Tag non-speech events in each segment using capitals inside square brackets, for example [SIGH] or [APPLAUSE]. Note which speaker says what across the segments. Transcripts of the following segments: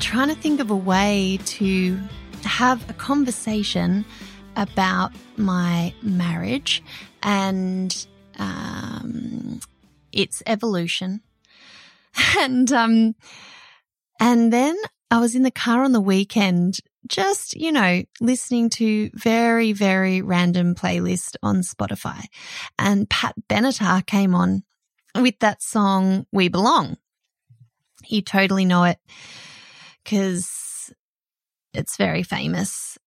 Speaker 1: trying to think of a way to have a conversation about my marriage and um, its evolution. [LAUGHS] And um, and then I was in the car on the weekend, just you know, listening to very very random playlist on Spotify, and Pat Benatar came on with that song "We Belong." You totally know it because it's very famous.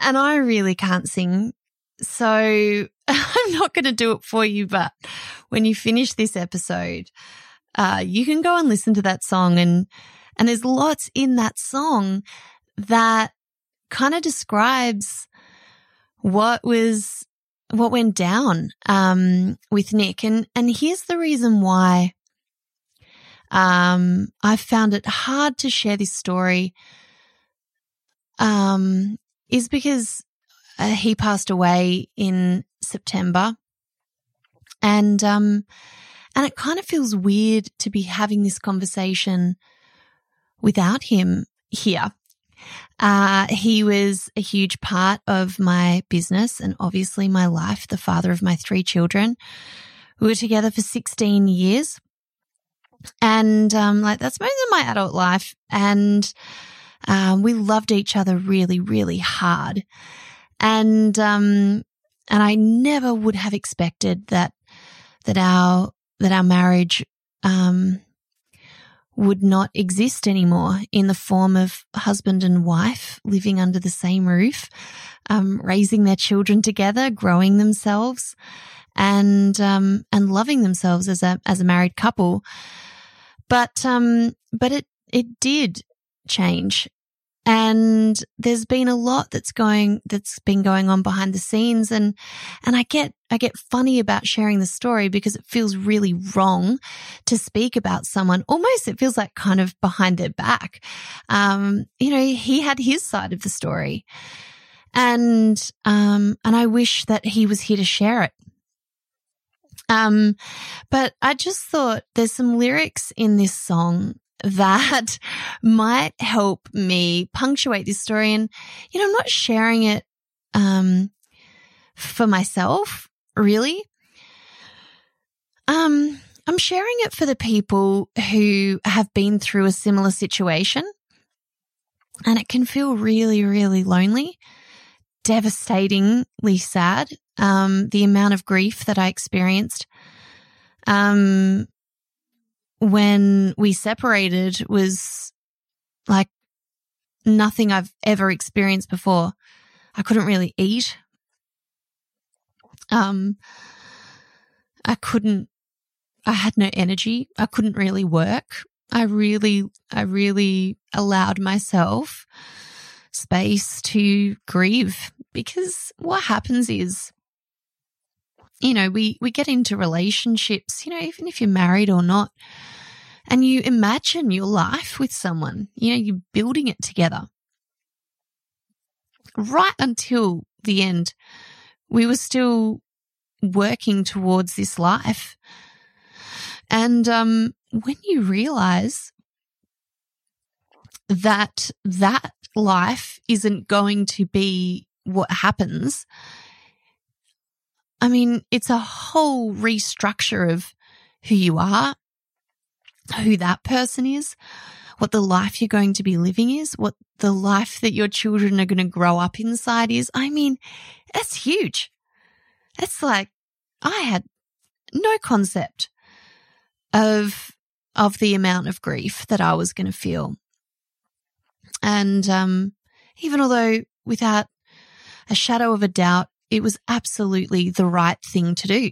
Speaker 1: And I really can't sing. So [LAUGHS] I'm not going to do it for you. But when you finish this episode, uh, you can go and listen to that song. And, and there's lots in that song that kind of describes what was, what went down, um, with Nick. And, and here's the reason why um, I found it hard to share this story. Um, is because uh, he passed away in September, and um, and it kind of feels weird to be having this conversation without him here. Uh, he was a huge part of my business and obviously my life, the father of my three children. We were together for 16 years. And um, like that's most of my adult life. And um, we loved each other really, really hard. And um, and I never would have expected that that our that our marriage um, would not exist anymore in the form of husband and wife living under the same roof, um, raising their children together, growing themselves, and um, and loving themselves as a as a married couple. But, um, but it, it did change. And there's been a lot that's going, that's been going on behind the scenes. And, and I get, I get funny about sharing the story because it feels really wrong to speak about someone. Almost it feels like kind of behind their back. Um, you know, he had his side of the story. And, um, and I wish that he was here to share it. Um, but I just thought there's some lyrics in this song that [LAUGHS] might help me punctuate this story. And, you know, I'm not sharing it, um, for myself, really. Um, I'm sharing it for the people who have been through a similar situation. And it can feel really, really lonely, devastatingly sad um, the amount of grief that I experienced um, when we separated was like nothing I've ever experienced before. I couldn't really eat. Um, I couldn't, I had no energy. I couldn't really work. I really, I really allowed myself space to grieve because what happens is you know, we, we get into relationships, you know, even if you're married or not, and you imagine your life with someone, you know, you're building it together. Right until the end, we were still working towards this life. And um, when you realize that that life isn't going to be what happens, I mean, it's a whole restructure of who you are, who that person is, what the life you're going to be living is, what the life that your children are going to grow up inside is. I mean, it's huge. It's like I had no concept of of the amount of grief that I was going to feel. And um, even although without a shadow of a doubt, it was absolutely the right thing to do.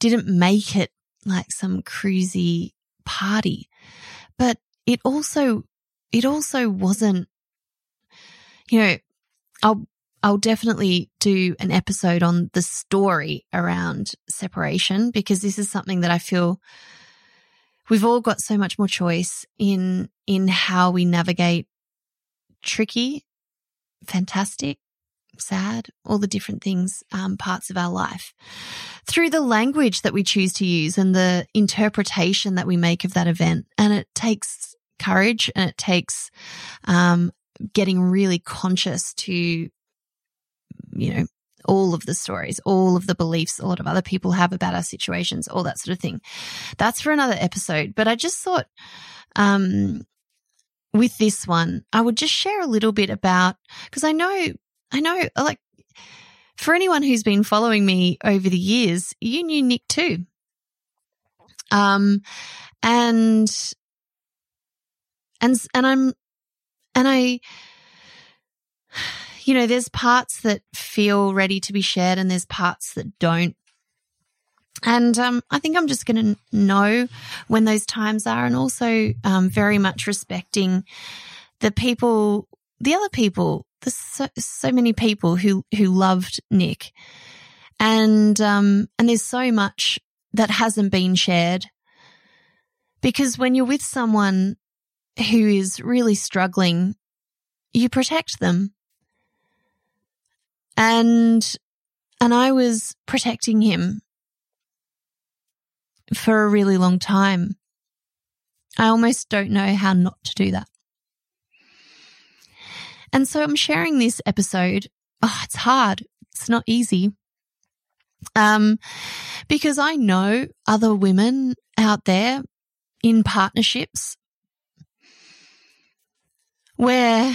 Speaker 1: Didn't make it like some cruisy party, but it also, it also wasn't, you know, I'll, I'll definitely do an episode on the story around separation because this is something that I feel we've all got so much more choice in, in how we navigate tricky, fantastic, sad, all the different things, um, parts of our life through the language that we choose to use and the interpretation that we make of that event. And it takes courage and it takes, um, getting really conscious to, you know, all of the stories, all of the beliefs a lot of other people have about our situations, all that sort of thing. That's for another episode. But I just thought, um, with this one, I would just share a little bit about, because I know I know, like, for anyone who's been following me over the years, you knew Nick too. Um, and, and, and I'm, and I, [SIGHS] you know, there's parts that feel ready to be shared and there's parts that don't. And um, I think I'm just going to know when those times are and also um, very much respecting the people, the other people there's so, so many people who, who loved Nick. And, um, and there's so much that hasn't been shared. Because when you're with someone who is really struggling, you protect them. And, and I was protecting him for a really long time. I almost don't know how not to do that. And so I'm sharing this episode. Oh, it's hard. It's not easy. Um, because I know other women out there in partnerships where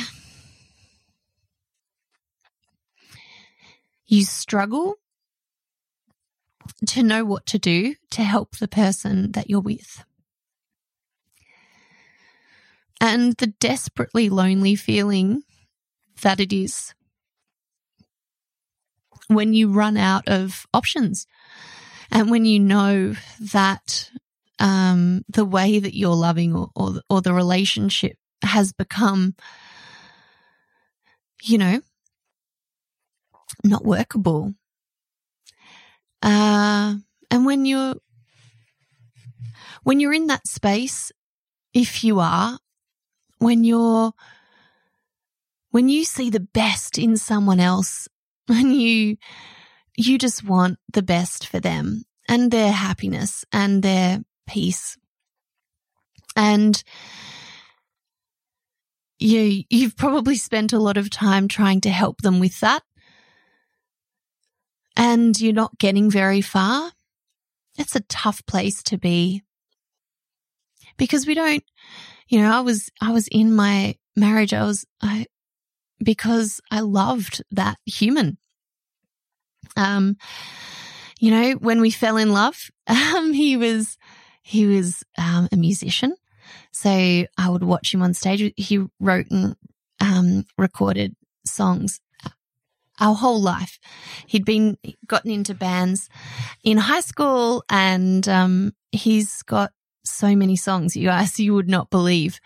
Speaker 1: you struggle to know what to do to help the person that you're with. And the desperately lonely feeling that it is when you run out of options and when you know that um, the way that you're loving or, or, or the relationship has become, you know, not workable. Uh, and when you're, when you're in that space, if you are, when you're when you see the best in someone else [LAUGHS] and you, you just want the best for them and their happiness and their peace. And you, you've probably spent a lot of time trying to help them with that. And you're not getting very far. It's a tough place to be because we don't, you know, I was, I was in my marriage. I was, I, because I loved that human. Um, you know, when we fell in love, [LAUGHS] um, he was, he was, um, a musician. So I would watch him on stage. He wrote and, um, recorded songs our whole life. He'd been gotten into bands in high school and, um, he's got so many songs, you guys, you would not believe.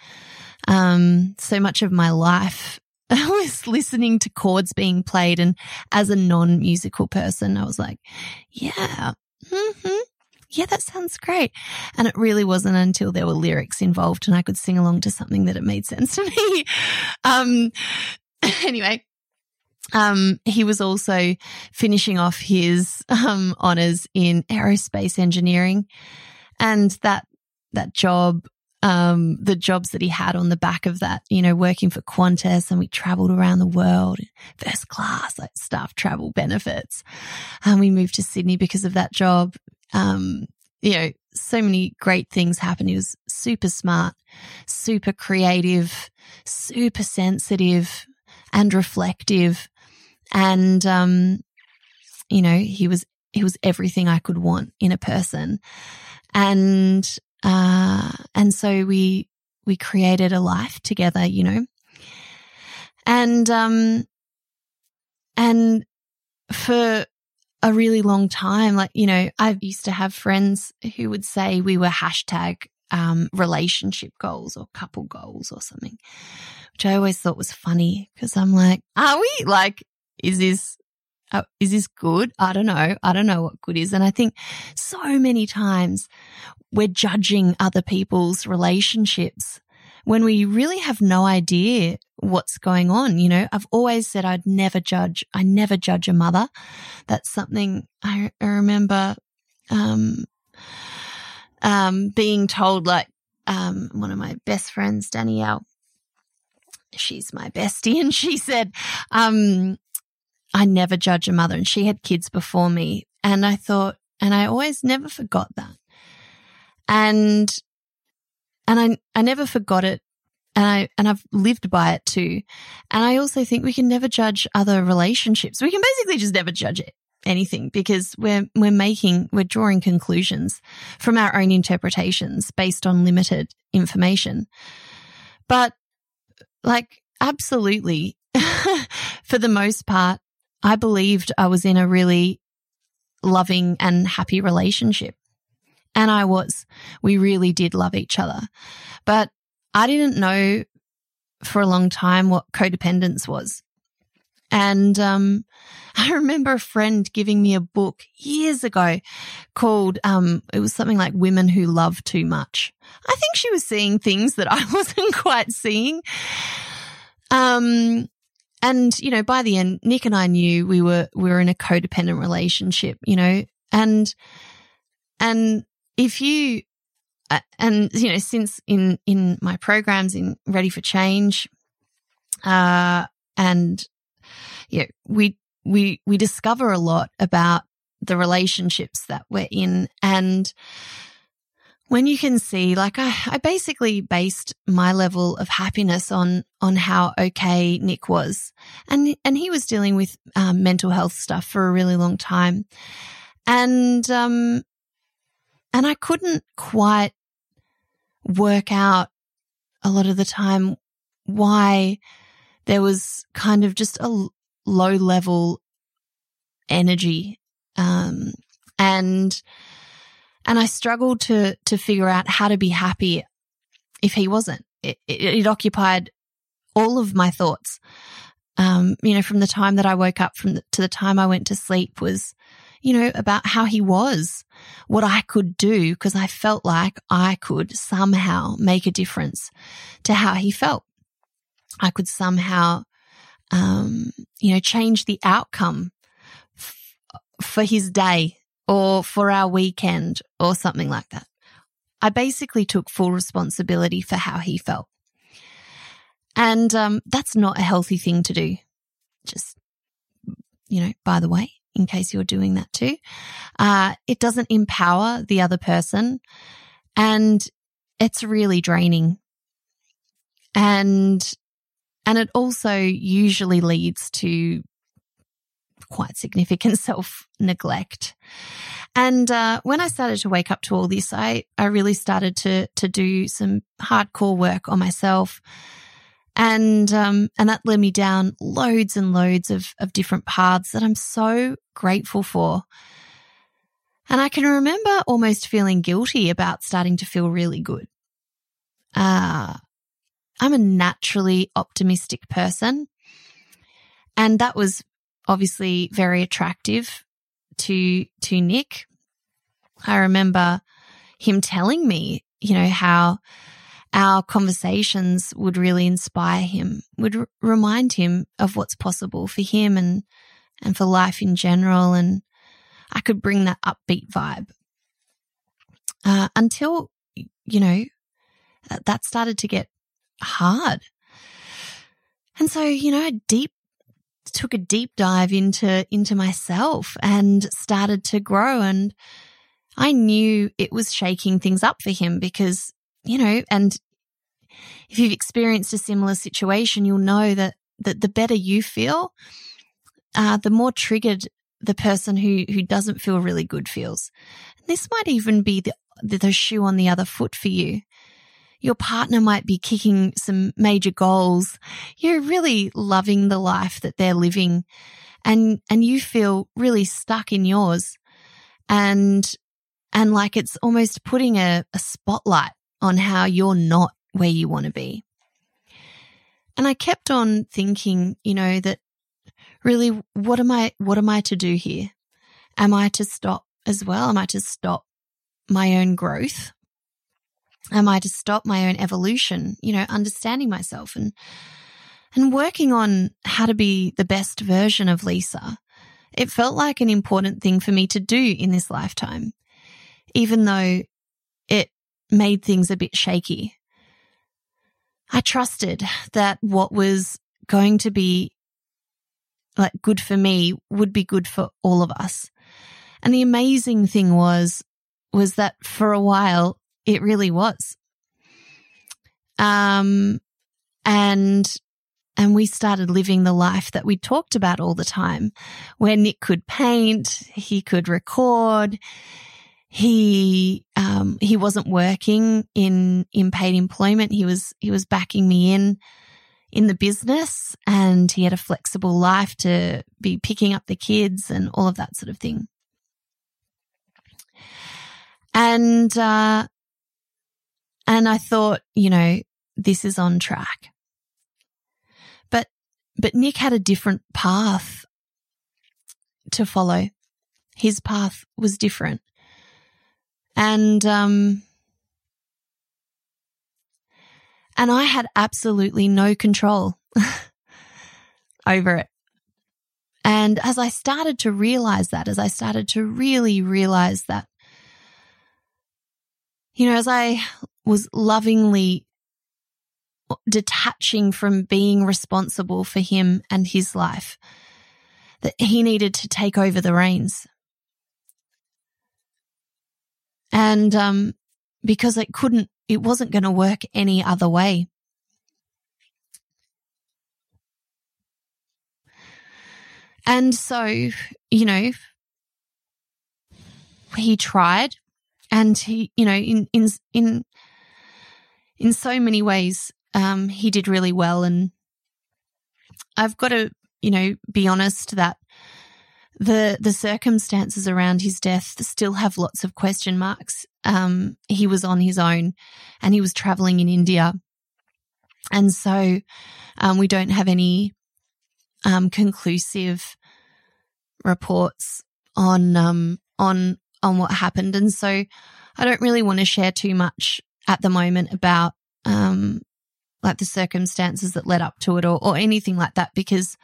Speaker 1: Um, so much of my life [LAUGHS] was listening to chords being played and as a non-musical person, I was like, yeah, mm-hmm. Yeah, that sounds great. And it really wasn't until there were lyrics involved and I could sing along to something that it made sense to me. [LAUGHS] Um, [LAUGHS] anyway, um, he was also finishing off his, um, honors in aerospace engineering and that, that job um, the jobs that he had on the back of that, you know, working for Qantas and we traveled around the world, first class, like staff travel benefits. And we moved to Sydney because of that job. Um, you know, so many great things happened. He was super smart, super creative, super sensitive and reflective. And, um, you know, he was, he was everything I could want in a person. And uh, and so we, we created a life together, you know, and, um, and for a really long time, like, you know, I used to have friends who would say we were hashtag, um, relationship goals or couple goals or something, which I always thought was funny because I'm like, are we like, is this, uh, is this good? I don't know. I don't know what good is. And I think so many times we're judging other people's relationships when we really have no idea what's going on. You know, I've always said I'd never judge. I never judge a mother. That's something I, I remember, um, um, being told like, um, one of my best friends, Danielle, she's my bestie [LAUGHS] and she said, um, I never judge a mother and she had kids before me. And I thought, and I always never forgot that. And, and I, I never forgot it. And I, and I've lived by it too. And I also think we can never judge other relationships. We can basically just never judge it anything because we're we're making we're drawing conclusions from our own interpretations based on limited information. But like absolutely [LAUGHS] for the most part I believed I was in a really loving and happy relationship. And I was. We really did love each other. But I didn't know for a long time what codependence was. And um, [LAUGHS] I remember a friend giving me a book years ago called, um, it was something like Women Who Love Too Much. I think she was seeing things that [LAUGHS] I wasn't quite seeing. Um, and, you know, by the end, Nick and I knew we were, we were in a codependent relationship, you know, and, and if you, uh, and, you know, since in, in my programs in Ready for Change, uh, and yeah, we, we, we discover a lot about the relationships that we're in. And when you can see, like I, I basically based my level of happiness on, on how okay Nick was. And, and he was dealing with um, mental health stuff for a really long time. And, um, and I couldn't quite work out a lot of the time why there was kind of just a low level energy. Um, and, and I struggled to, to figure out how to be happy if he wasn't. It, it, it occupied all of my thoughts. Um, you know, from the time that I woke up from the, to the time I went to sleep was, you know, about how he was, what I could do, because I felt like I could somehow make a difference to how he felt. I could somehow um, you know, change the outcome f- for his day or for our weekend or something like that. I basically took full responsibility for how he felt. And um, that's not a healthy thing to do. Just, you know, by the way, in case you're doing that too, uh, it doesn't empower the other person and it's really draining. And and it also usually leads to quite significant [LAUGHS] self neglect. And uh, when I started to wake up to all this, I, I really started to to do some hardcore work on myself, and um, and that led me down loads and loads of of different paths that I'm so grateful for. And I can remember almost feeling guilty about starting to feel really good. Uh, I'm a naturally optimistic person. And that was obviously very attractive to, to Nick. I remember him telling me, you know, how our conversations would really inspire him, would r- remind him of what's possible for him and, and for life in general. And I could bring that upbeat vibe. Uh, until, you know, that started to get hard. And so, you know, deep took a deep dive into into myself and started to grow and I knew it was shaking things up for him because, you know, and if you've experienced a similar situation, you'll know that that the better you feel, uh, the more triggered the person who who doesn't feel really good feels. This might even be the the shoe on the other foot for you your partner might be kicking some major goals. You're really loving the life that they're living and, and you feel really stuck in yours and, and like it's almost putting a, a spotlight on how you're not where you want to be. And I kept on thinking, you know, that really, what am I, what am I to do here? Am I to stop as well? Am I to stop my own growth? Am I to stop my own evolution? You know, understanding myself and, and working on how to be the best version of Lisa. It felt like an important thing for me to do in this lifetime, even though it made things a bit shaky. I trusted that what was going to be like good for me would be good for all of us. And the amazing thing was, was that for a while, it really was. Um, and, and we started living the life that we talked about all the time, where Nick could paint, he could record, he, um, he wasn't working in, in paid employment. He was, he was backing me in in the business and he had a flexible life to be picking up the kids and all of that sort of thing. And, uh, and I thought, you know, this is on track. But, but Nick had a different path to follow. His path was different. And, um, and I had absolutely no control [LAUGHS] over it. And as I started to realize that, as I started to really realize that, you know, as I was lovingly detaching from being responsible for him and his life, that he needed to take over the reins. And, um, because it couldn't, it wasn't going to work any other way. And so, you know, he tried and he, you know, in, in, in, in so many ways, um, he did really well. And I've got to, you know, be honest that the the circumstances around his death still have lots of question marks. Um, he was on his own, and he was traveling in India, and so um, we don't have any um, conclusive reports on um, on on what happened, and so I don't really want to share too much at the moment about um, like the circumstances that led up to it or, or anything like that because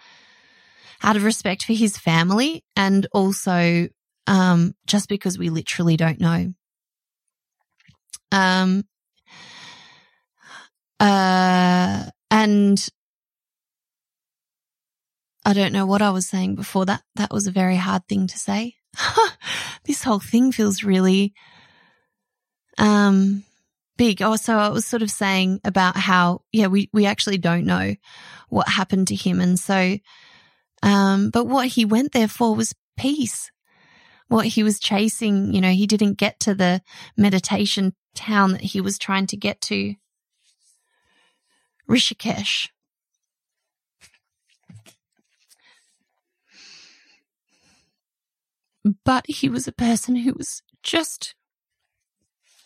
Speaker 1: out of respect for his family and also um, just because we literally don't know. Um, uh, and I don't know what I was saying before that. That was a very hard thing to say. [LAUGHS] this whole thing feels really, um, big. Oh, so I was sort of saying about how, yeah, we, we actually don't know what happened to him. And so, um, but what he went there for was peace. What he was chasing, you know, he didn't get to the meditation town that he was trying to get to. Rishikesh. But he was a person who was just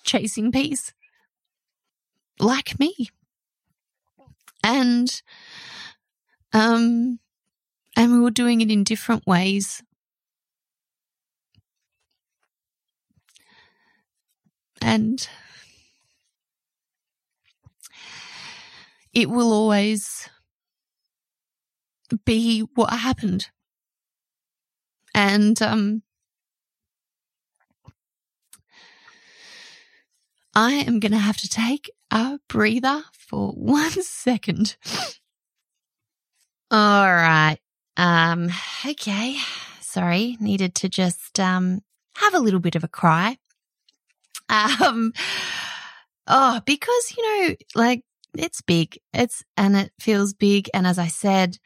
Speaker 1: chasing peace. Like me. And, um, and we were doing it in different ways. And it will always be what happened. And, um, I am going to have to take a breather for [LAUGHS] one second. All right. Um, okay. Sorry. Needed to just, um, have a little bit of a cry. Um, oh, because, you know, like it's big. It's, and it feels big. And as I said,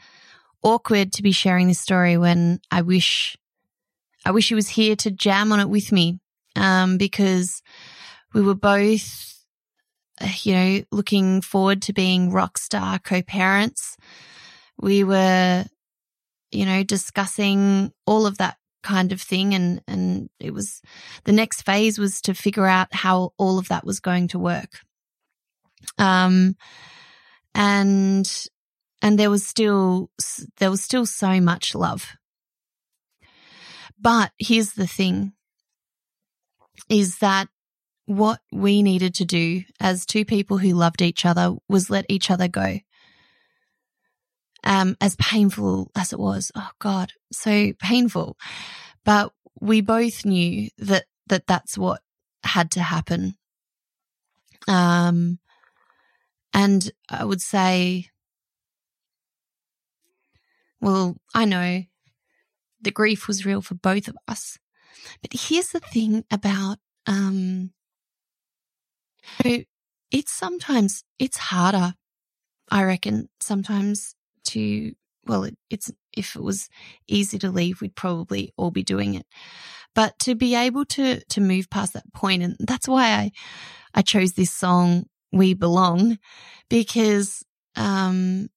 Speaker 1: awkward to be sharing this story when I wish, I wish he was here to jam on it with me. Um, because we were both, you know, looking forward to being rock star co-parents. We were you know, discussing all of that kind of thing. And, and it was the next phase was to figure out how all of that was going to work. Um, and, and there was still, there was still so much love. But here's the thing is that what we needed to do as two people who loved each other was let each other go. Um, as painful as it was, oh God, so painful. But we both knew that, that that's what had to happen. Um, and I would say, well, I know the grief was real for both of us. But here's the thing about, um, it's sometimes, it's harder, I reckon, sometimes to, well, it, it's, if it was easy to leave, we'd probably all be doing it. But to be able to, to move past that point, and that's why I, I chose this song, We Belong, because, um,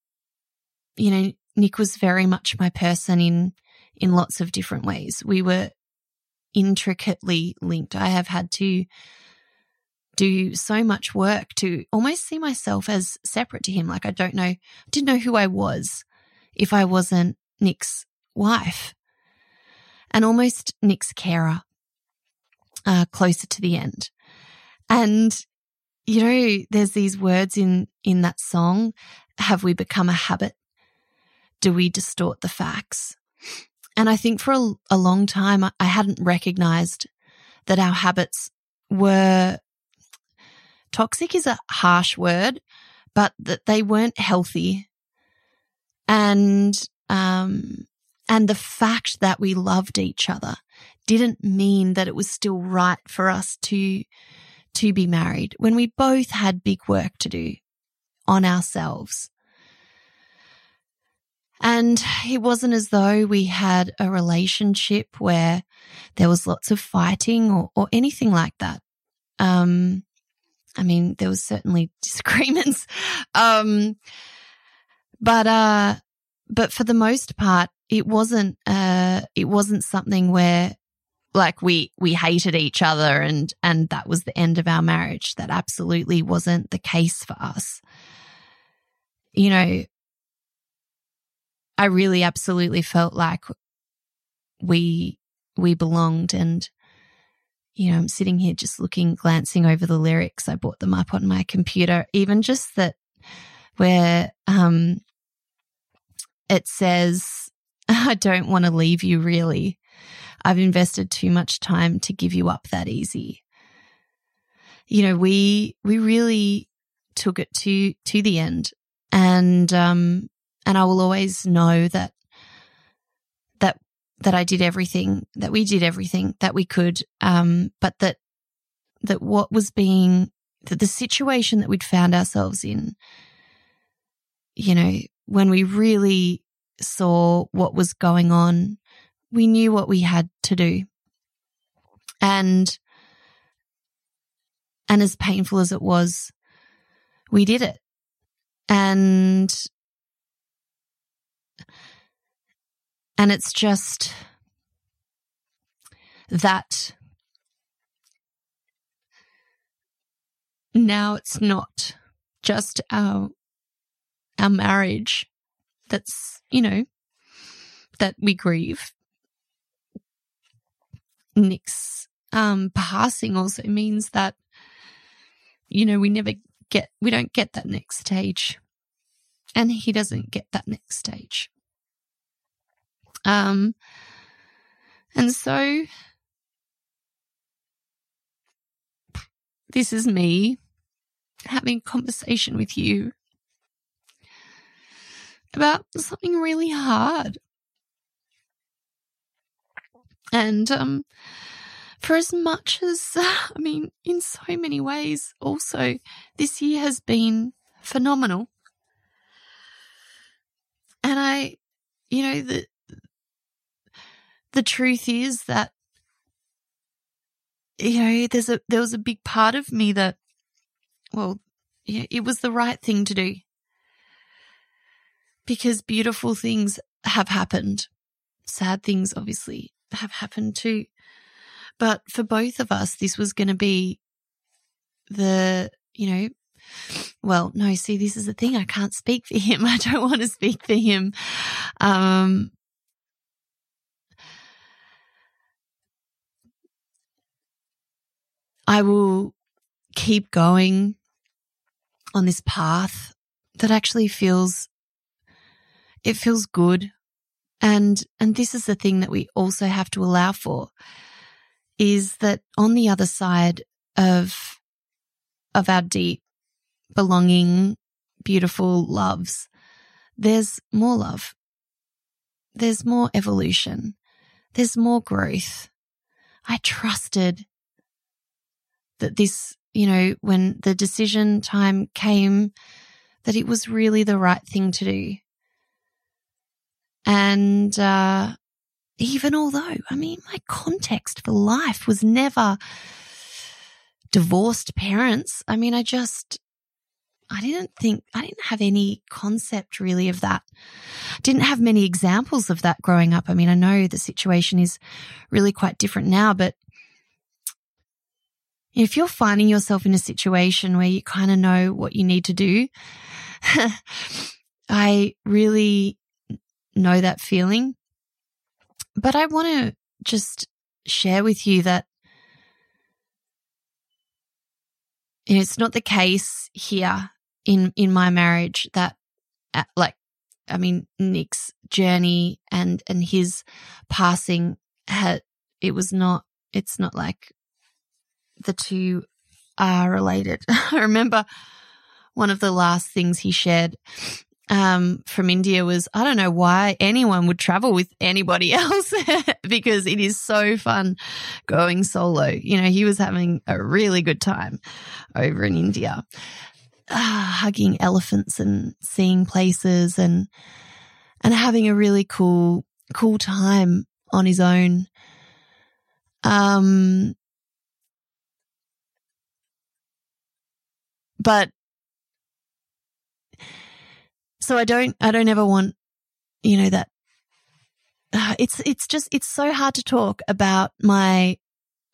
Speaker 1: you know, Nick was very much my person in, in lots of different ways. We were intricately linked. I have had to do so much work to almost see myself as separate to him. Like I don't know, didn't know who I was if I wasn't Nick's wife and almost Nick's carer, uh, closer to the end. And, you know, there's these words in, in that song. Have we become a habit? Do we distort the facts? And I think for a, a long time, I hadn't recognized that our habits were toxic is a harsh word, but that they weren't healthy. And, um, and the fact that we loved each other didn't mean that it was still right for us to, to be married when we both had big work to do on ourselves. And it wasn't as though we had a relationship where there was lots of fighting or, or anything like that. Um, I mean, there was certainly [LAUGHS] disagreements. Um, but, uh, but for the most part, it wasn't, uh, it wasn't something where like we, we hated each other and, and that was the end of our marriage. That absolutely wasn't the case for us. You know, I really absolutely felt like we, we belonged and, you know, I'm sitting here just looking, glancing over the lyrics. I brought them up on my computer, even just that where, um, it says, [LAUGHS] I don't want to leave you really. I've invested too much time to give you up that easy. You know, we, we really took it to, to the end and, um, and I will always know that that I did everything, that we did everything that we could, um, but that that what was being that the situation that we'd found ourselves in, you know, when we really saw what was going on, we knew what we had to do. And and as painful as it was, we did it. And And it's just that now it's not just our our marriage that's you know that we grieve. Nick's um passing also means that you know we never get we don't get that next stage. And he doesn't get that next stage um, and so this is me having a conversation with you about something really hard. And um, for as much as, [LAUGHS] I mean, in so many ways, also, this year has been phenomenal. And I, you know, the, the truth is that you know there's a there was a big part of me that well it was the right thing to do because beautiful things have happened sad things obviously have happened too but for both of us this was going to be the you know well, no, see, this is the thing. I can't speak for him. [LAUGHS] I don't want to speak for him. Um, I will keep going on this path that actually feels, it feels good. And, and this is the thing that we also have to allow for is that on the other side of, of our deep belonging, beautiful loves, there's more love. There's more evolution. There's more growth. I trusted that this, you know, when the decision time came, that it was really the right thing to do. And, uh, even although, I mean, my context for life was never divorced parents. I mean, I just, I didn't think, I didn't have any concept really of that. Didn't have many examples of that growing up. I mean, I know the situation is really quite different now, but if you're finding yourself in a situation where you kind of know what you need to do, [LAUGHS] I really know that feeling. But I want to just share with you that it's not the case here in in my marriage that uh, like I mean Nick's journey and and his passing had it was not it's not like the two are related. [LAUGHS] I remember one of the last things he shared um, from India was I don't know why anyone would travel with anybody [LAUGHS] else [LAUGHS] because it is so fun going solo. You know, he was having a really good time over in India, uh, hugging elephants and seeing places and and having a really cool cool time on his own. Um, but so I don't, I don't ever want, you know, that uh, it's, it's just, it's so hard to talk about my,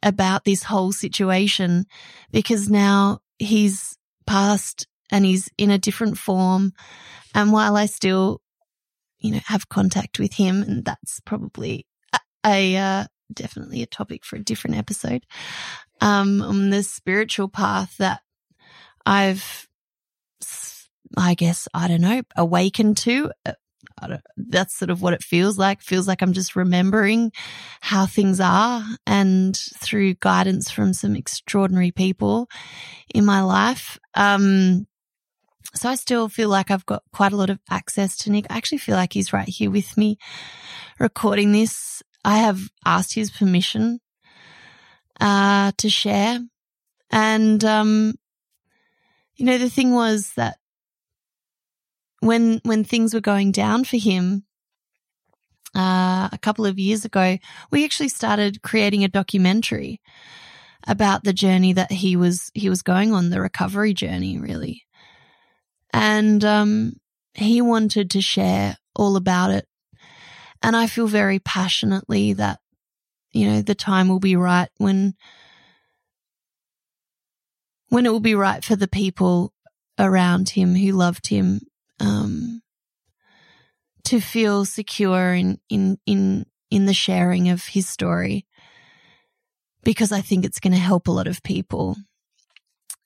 Speaker 1: about this whole situation because now he's passed and he's in a different form. And while I still, you know, have contact with him, and that's probably a, a uh, definitely a topic for a different episode, um, on the spiritual path that I've, I guess, I don't know, awakened to. Uh, that's sort of what it feels like. Feels like I'm just remembering how things are and through guidance from some extraordinary people in my life. Um, so I still feel like I've got quite a lot of access to Nick. I actually feel like he's right here with me recording this. I have asked his permission, uh, to share. And, um, you know, the thing was that when, when things were going down for him, uh, a couple of years ago, we actually started creating a documentary about the journey that he was, he was going on, the recovery journey, really. And, um, he wanted to share all about it. And I feel very passionately that, you know, the time will be right when when it will be right for the people around him who loved him um, to feel secure in in in in the sharing of his story because I think it's going to help a lot of people.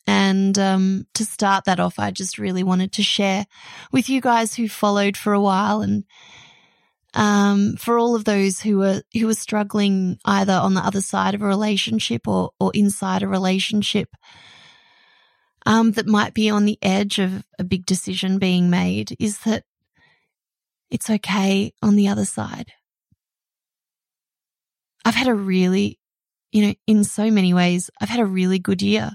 Speaker 1: And um, to start that off, I just really wanted to share with you guys who followed for a while, and um, for all of those who were who were struggling either on the other side of a relationship or or inside a relationship um, that might be on the edge of a big decision being made is that it's okay on the other side. I've had a really, you know, in so many ways, I've had a really good year.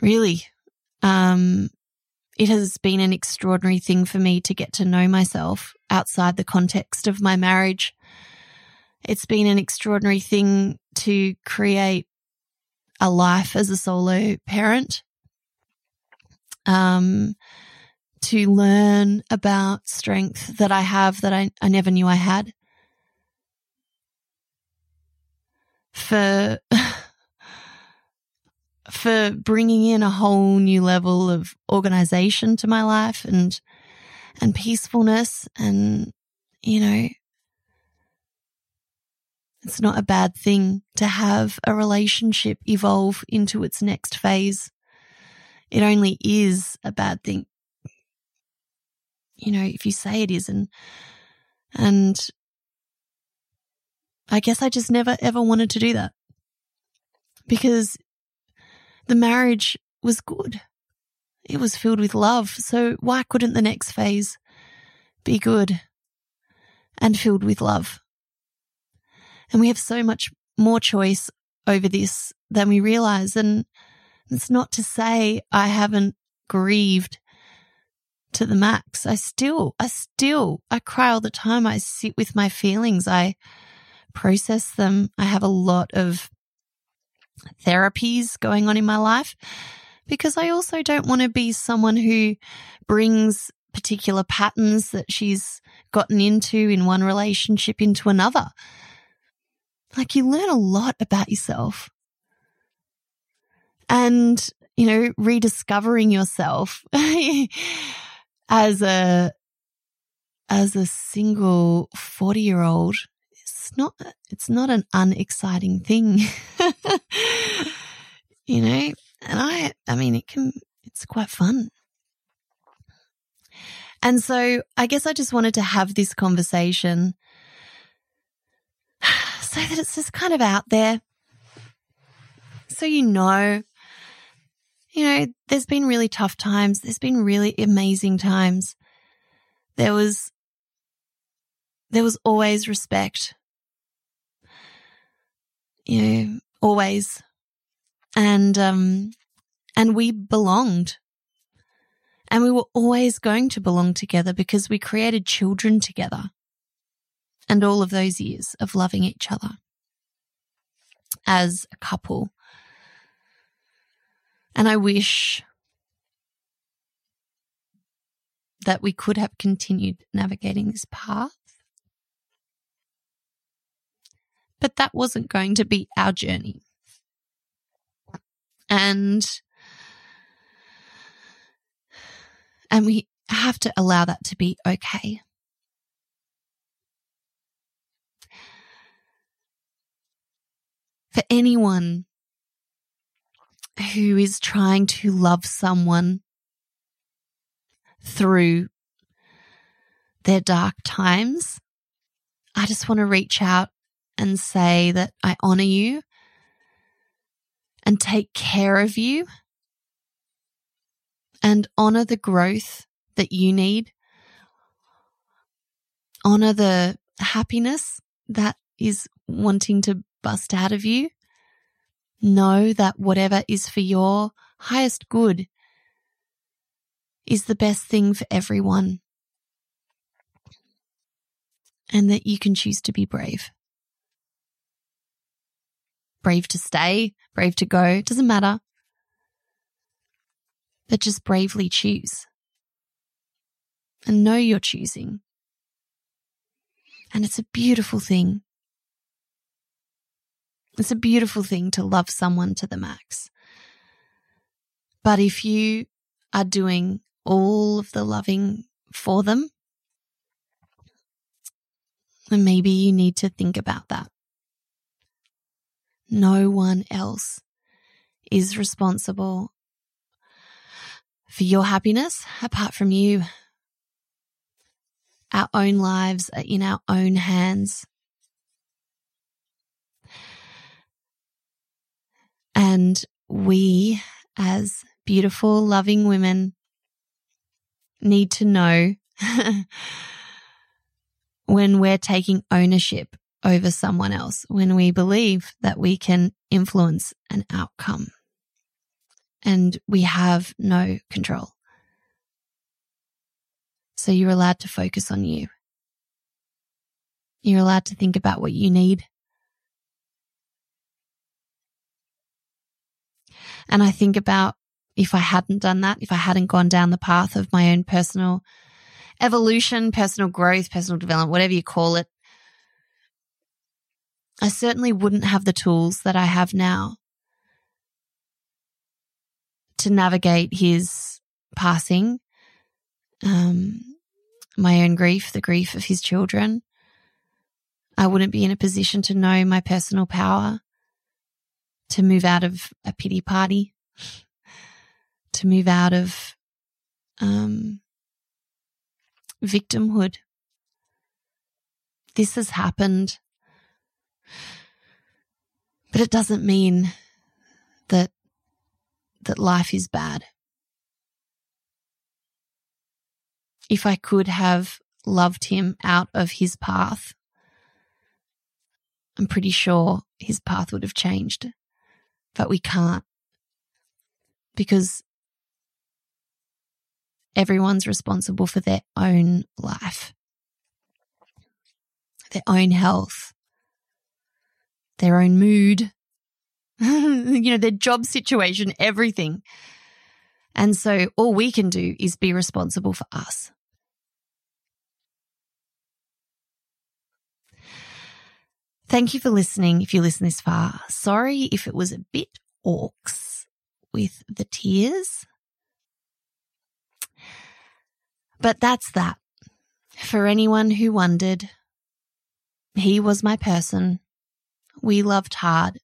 Speaker 1: Really. Um, it has been an extraordinary thing for me to get to know myself outside the context of my marriage. It's been an extraordinary thing to create a life as a solo parent. Um, to learn about strength that I have that I, I never knew I had. For, [LAUGHS] for bringing in a whole new level of organization to my life and, and peacefulness. And, you know, it's not a bad thing to have a relationship evolve into its next phase. It only is a bad thing. You know, if you say it isn't. And I guess I just never ever wanted to do that because the marriage was good. It was filled with love. So why couldn't the next phase be good and filled with love? And we have so much more choice over this than we realize. And it's not to say I haven't grieved to the max. I still, I still, I cry all the time. I sit with my feelings. I process them. I have a lot of therapies going on in my life because I also don't want to be someone who brings particular patterns that she's gotten into in one relationship into another. Like you learn a lot about yourself. And, you know, rediscovering yourself [LAUGHS] as a, as a single 40 year old it's not, it's not an unexciting thing. [LAUGHS] you know, and I, I mean, it can, it's quite fun. And so I guess I just wanted to have this conversation so that it's just kind of out there. So you know, you know, there's been really tough times. There's been really amazing times. There was, there was always respect you know, always. And, um, and we belonged. And we were always going to belong together because we created children together. And all of those years of loving each other as a couple. And I wish that we could have continued navigating this path. but that wasn't going to be our journey. And, and we have to allow that to be okay. For anyone who is trying to love someone through their dark times, I just want to reach out and say that I honor you and take care of you and honor the growth that you need. Honor the happiness that is wanting to bust out of you. Know that whatever is for your highest good is the best thing for everyone. And that you can choose to be brave brave to stay, brave to go, doesn't matter. But just bravely choose and know you're choosing. And it's a beautiful thing. It's a beautiful thing to love someone to the max. But if you are doing all of the loving for them, then maybe you need to think about that. No one else is responsible for your happiness apart from you. Our own lives are in our own hands. And we, as beautiful, loving women, need to know [LAUGHS] when we're taking ownership over someone else when we believe that we can influence an outcome and we have no control. So you're allowed to focus on you. You're allowed to think about what you need. And I think about if I hadn't done that, if I hadn't gone down the path of my own personal evolution, personal growth, personal development, whatever you call it, I certainly wouldn't have the tools that I have now to navigate his passing, um, my own grief, the grief of his children. I wouldn't be in a position to know my personal power, to move out of a pity party, to move out of um, victimhood. This has happened, but it doesn't mean that that life is bad. If I could have loved him out of his path, I'm pretty sure his path would have changed. But we can't because everyone's responsible for their own life, their own health, their own mood, [LAUGHS] you know, their job situation, everything. And so all we can do is be responsible for us. Thank you for listening if you listen this far. Sorry if it was a bit orcs with the tears. But that's that. For anyone who wondered, he was my person. We loved hard.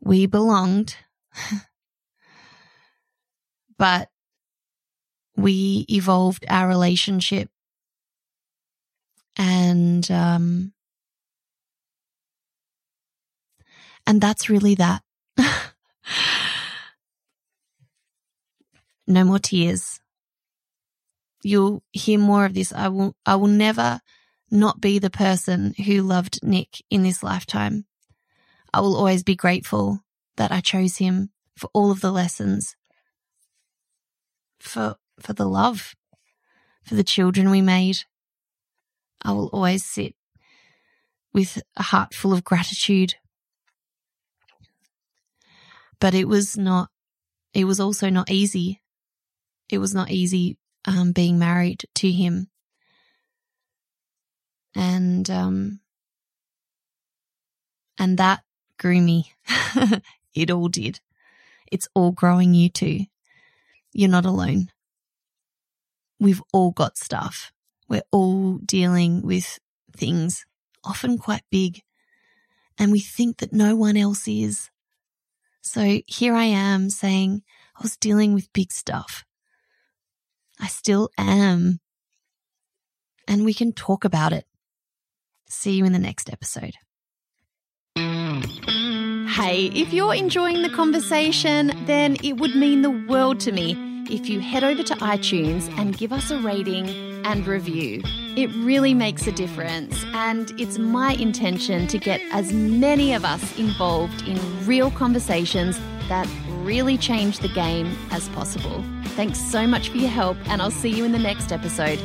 Speaker 1: We belonged. [LAUGHS] but we evolved our relationship and um, And that's really that. [LAUGHS] no more tears. You'll hear more of this. I will, I will never not be the person who loved Nick in this lifetime. I will always be grateful that I chose him for all of the lessons, for, for the love, for the children we made. I will always sit with a heart full of gratitude but it was not, it was also not easy. It was not easy um, being married to him. And, um, and that grew me. [LAUGHS] it all did. It's all growing you too. You're not alone. We've all got stuff. We're all dealing with things, often quite big, and we think that no one else is. So here I am saying I was dealing with big stuff. I still am. And we can talk about it. See you in the next episode. Hey, if you're enjoying the conversation, then it would mean the world to me if you head over to iTunes and give us a rating and review. It really makes a difference, and it's my intention to get as many of us involved in real conversations that really change the game as possible. Thanks so much for your help, and I'll see you in the next episode.